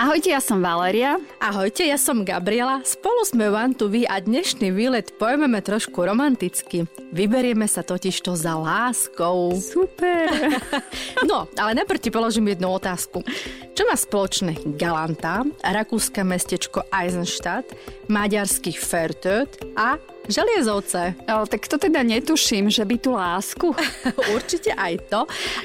Ahojte, ja som Valeria. Ahojte, ja som Gabriela. Spolu sme Vantuvi a dnešný výlet pojmeme trošku romanticky. Vyberieme sa totiž to za láskou. Super. no, ale najprv ti položím jednu otázku. Čo má spoločné Galanta, rakúske mestečko Eisenstadt, maďarský Fertöt a Želiezovce. O, tak to teda netuším, že by tu lásku. Určite aj to,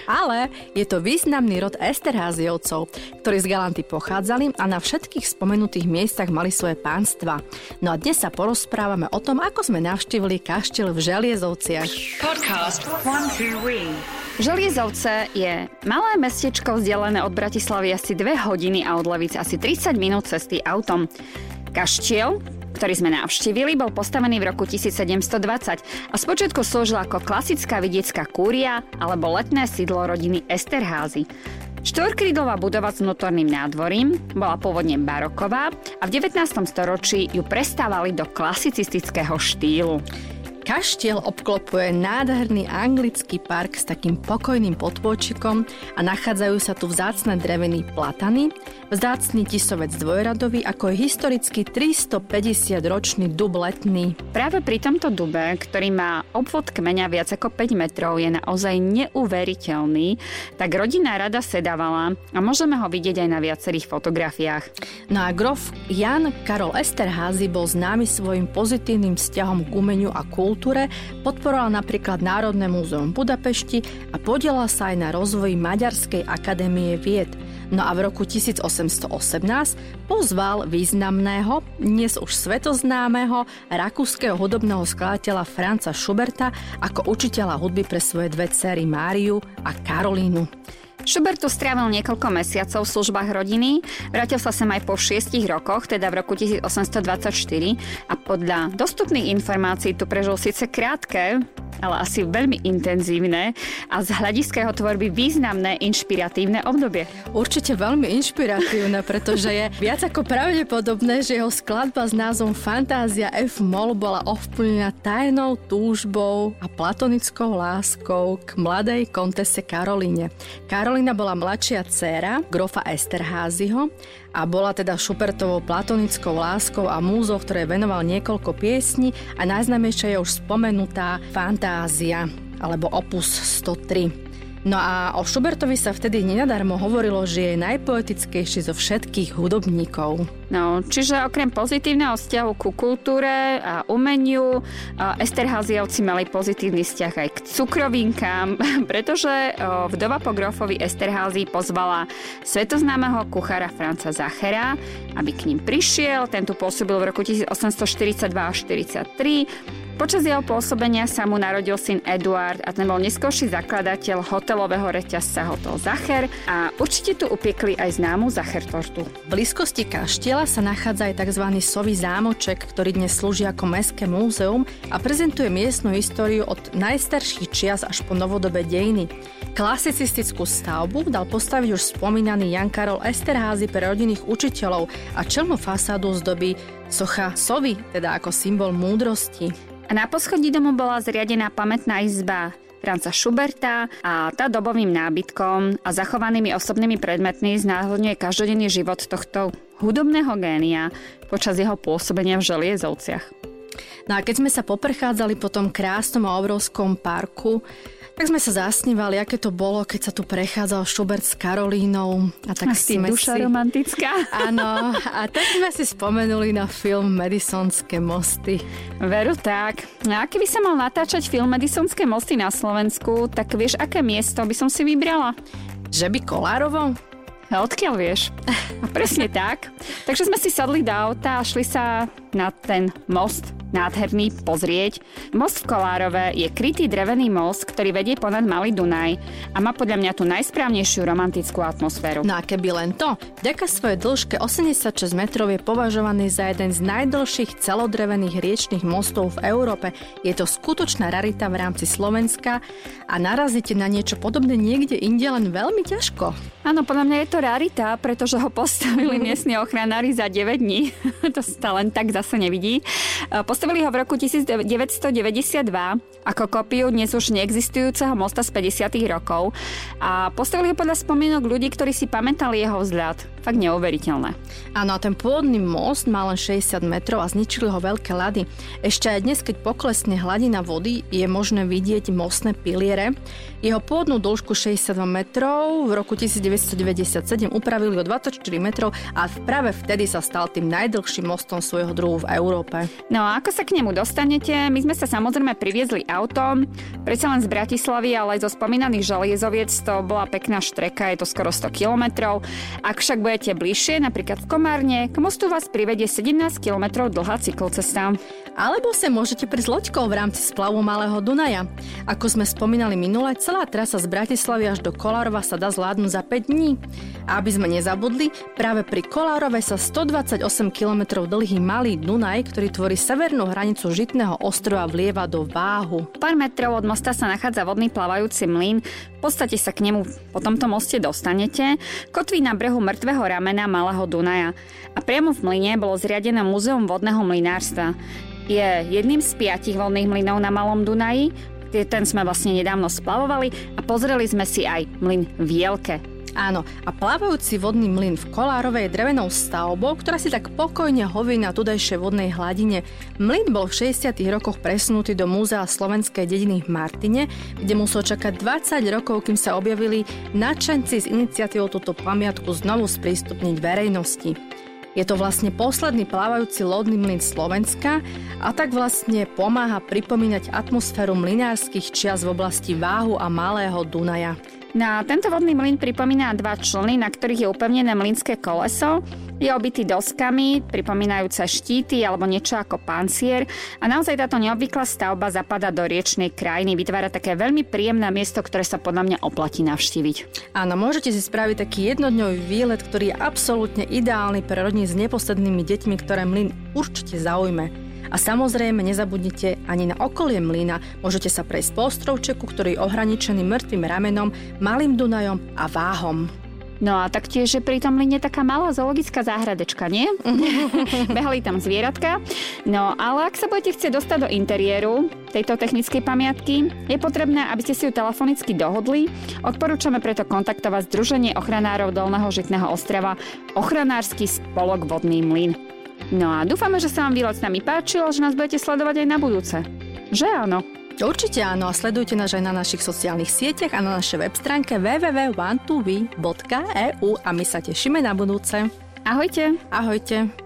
ale je to významný rod Esterháziovcov, ktorí z Galanty pochádzali a na všetkých spomenutých miestach mali svoje pánstva. No a dnes sa porozprávame o tom, ako sme navštívili kaštiel v Želiezovciach. Podcast One, two, Želiezovce je malé mestečko vzdialené od Bratislavy asi 2 hodiny a od Levice asi 30 minút cesty autom. Kaštiel ktorý sme navštívili, bol postavený v roku 1720 a spočiatku slúžil ako klasická vidiecká kúria alebo letné sídlo rodiny Esterházy. Štvorkrídlová budova s vnútorným nádvorím bola pôvodne baroková a v 19. storočí ju prestávali do klasicistického štýlu. Kaštiel obklopuje nádherný anglický park s takým pokojným podpôčikom a nachádzajú sa tu vzácne drevený platany, vzácný tisovec dvojradový, ako je historicky 350-ročný dub letný. Práve pri tomto dube, ktorý má obvod kmeňa viac ako 5 metrov, je naozaj neuveriteľný, tak rodina rada sedávala a môžeme ho vidieť aj na viacerých fotografiách. No a grof Jan Karol Esterházy bol známy svojim pozitívnym vzťahom k umeniu a kultúru kultúre, podporoval napríklad Národné múzeum Budapešti a podielal sa aj na rozvoji Maďarskej akadémie vied. No a v roku 1818 pozval významného, dnes už svetoznámeho rakúskeho hudobného skladateľa Franca Schuberta ako učiteľa hudby pre svoje dve cery Máriu a Karolínu. Schubert tu strávil niekoľko mesiacov v službách rodiny, vrátil sa sem aj po šiestich rokoch, teda v roku 1824 a podľa dostupných informácií tu prežil síce krátke, ale asi veľmi intenzívne a z hľadiska jeho tvorby významné inšpiratívne obdobie. Určite veľmi inšpiratívne, pretože je viac ako pravdepodobné, že jeho skladba s názvom Fantázia F. Moll bola ovplyvnená tajnou túžbou a platonickou láskou k mladej kontese Karolíne. Karolína bola mladšia dcéra grofa Esterházyho a bola teda Šupertovou platonickou láskou a múzou, ktoré venoval niekoľko piesní a najznamejšia je už spomenutá Fantázia alebo Opus 103. No a o Schubertovi sa vtedy nenadarmo hovorilo, že je najpoetickejší zo všetkých hudobníkov. No, čiže okrem pozitívneho vzťahu ku kultúre a umeniu, Esterháziovci mali pozitívny vzťah aj k cukrovinkám, pretože vdova po grofovi Esterházy pozvala svetoznámeho kuchára Franca Zachera, aby k ním prišiel. Ten tu pôsobil v roku 1842 až 43 Počas jeho pôsobenia sa mu narodil syn Eduard a ten bol neskôrší zakladateľ hotelového reťazca Hotel Zacher a určite tu upiekli aj známu Zacher tortu. V blízkosti kaštiela sa nachádza aj tzv. sový zámoček, ktorý dnes slúži ako mestské múzeum a prezentuje miestnu históriu od najstarších čias až po novodobé dejiny. Klasicistickú stavbu dal postaviť už spomínaný Jan Karol Esterházy pre rodinných učiteľov a čelnú fasádu zdobí socha sovy, teda ako symbol múdrosti. A na poschodí domu bola zriadená pamätná izba Franca Schuberta a tá dobovým nábytkom a zachovanými osobnými predmetmi znáhodňuje každodenný život tohto hudobného génia počas jeho pôsobenia v Želiezovciach. No a keď sme sa poprechádzali po tom krásnom a obrovskom parku, tak sme sa zasnívali, aké to bolo, keď sa tu prechádzal Schubert s Karolínou. A tak Asi sme duša si... romantická. Áno, a tak sme si spomenuli na film Madisonské mosty. Veru tak. A ak by sa mal natáčať film Madisonské mosty na Slovensku, tak vieš, aké miesto by som si vybrala? Že by Kolárovo? A odkiaľ vieš? A presne tak. Takže sme si sadli do auta a šli sa na ten most nádherný pozrieť. Most v Kolárove je krytý drevený most, ktorý vedie ponad Malý Dunaj a má podľa mňa tú najsprávnejšiu romantickú atmosféru. No a keby len to, vďaka svojej dĺžke 86 metrov je považovaný za jeden z najdlhších celodrevených riečných mostov v Európe. Je to skutočná rarita v rámci Slovenska a narazíte na niečo podobné niekde inde len veľmi ťažko. Áno, podľa mňa je to rarita, pretože ho postavili miestni ochranári za 9 dní. to sa len tak zase nevidí. Postavili Postavili ho v roku 1992 ako kopiu dnes už neexistujúceho mosta z 50. rokov a postavili ho podľa spomienok ľudí, ktorí si pamätali jeho vzhľad. Fakt neuveriteľné. Áno, a ten pôvodný most má len 60 metrov a zničili ho veľké ľady. Ešte aj dnes, keď poklesne hladina vody, je možné vidieť mostné piliere. Jeho pôvodnú dĺžku 62 metrov v roku 1997 upravili o 24 metrov a práve vtedy sa stal tým najdlhším mostom svojho druhu v Európe. No a ako sa k nemu dostanete? My sme sa samozrejme priviezli autom, predsa len z Bratislavy, ale aj zo spomínaných želiezoviec to bola pekná štreka, je to skoro 100 kilometrov. Ak však budete bližšie, napríklad v Komárne, k mostu vás privedie 17 km dlhá cyklocesta. Alebo sa môžete prísť loďkou v rámci splavu Malého Dunaja. Ako sme spomínali minule, celá trasa z Bratislavy až do Kolárova sa dá zvládnuť za 5 dní. A aby sme nezabudli, práve pri Kolárove sa 128 km dlhý Malý Dunaj, ktorý tvorí severnú hranicu Žitného ostrova vlieva do Váhu. Pár metrov od mosta sa nachádza vodný plavajúci mlyn. V podstate sa k nemu po tomto moste dostanete. Kotví na brehu mŕtvého ramena Malého Dunaja. A priamo v mlyne bolo zriadené Múzeum vodného mlynárstva je jedným z piatich voľných mlynov na Malom Dunaji. Ten sme vlastne nedávno splavovali a pozreli sme si aj mlyn v Jelke. Áno, a plávajúci vodný mlyn v Kolárovej je drevenou stavbou, ktorá si tak pokojne hoví na tudajšej vodnej hladine. Mlyn bol v 60. rokoch presunutý do Múzea slovenskej dediny v Martine, kde musel čakať 20 rokov, kým sa objavili nadšenci s iniciatívou túto pamiatku znovu sprístupniť verejnosti. Je to vlastne posledný plávajúci lodný mlyn Slovenska a tak vlastne pomáha pripomínať atmosféru mlynárskych čias v oblasti Váhu a Malého Dunaja. Na tento vodný mlyn pripomína dva člny, na ktorých je upevnené mlynské koleso. Je obitý doskami, pripomínajúce štíty alebo niečo ako pancier a naozaj táto neobvyklá stavba zapada do riečnej krajiny. Vytvára také veľmi príjemné miesto, ktoré sa podľa mňa oplatí navštíviť. Áno, môžete si spraviť taký jednodňový výlet, ktorý je absolútne ideálny pre rodiny s neposlednými deťmi, ktoré mlyn určite zaujme. A samozrejme nezabudnite ani na okolie mlyna. Môžete sa prejsť po ostrovčeku, ktorý je ohraničený mŕtvým ramenom, Malým Dunajom a Váhom. No a taktiež je pri tom mlyne taká malá zoologická záhradečka, nie? Behali tam zvieratka. No ale ak sa budete chcieť dostať do interiéru tejto technickej pamiatky, je potrebné, aby ste si ju telefonicky dohodli. Odporúčame preto kontaktovať Združenie ochranárov Dolného Žitného ostrava Ochranársky spolok Vodný mlyn. No a dúfame, že sa vám výlet s nami páčil a že nás budete sledovať aj na budúce. Že áno? Určite áno a sledujte nás aj na našich sociálnych sieťach a na našej web stránke www.one2v.eu a my sa tešíme na budúce. Ahojte. Ahojte.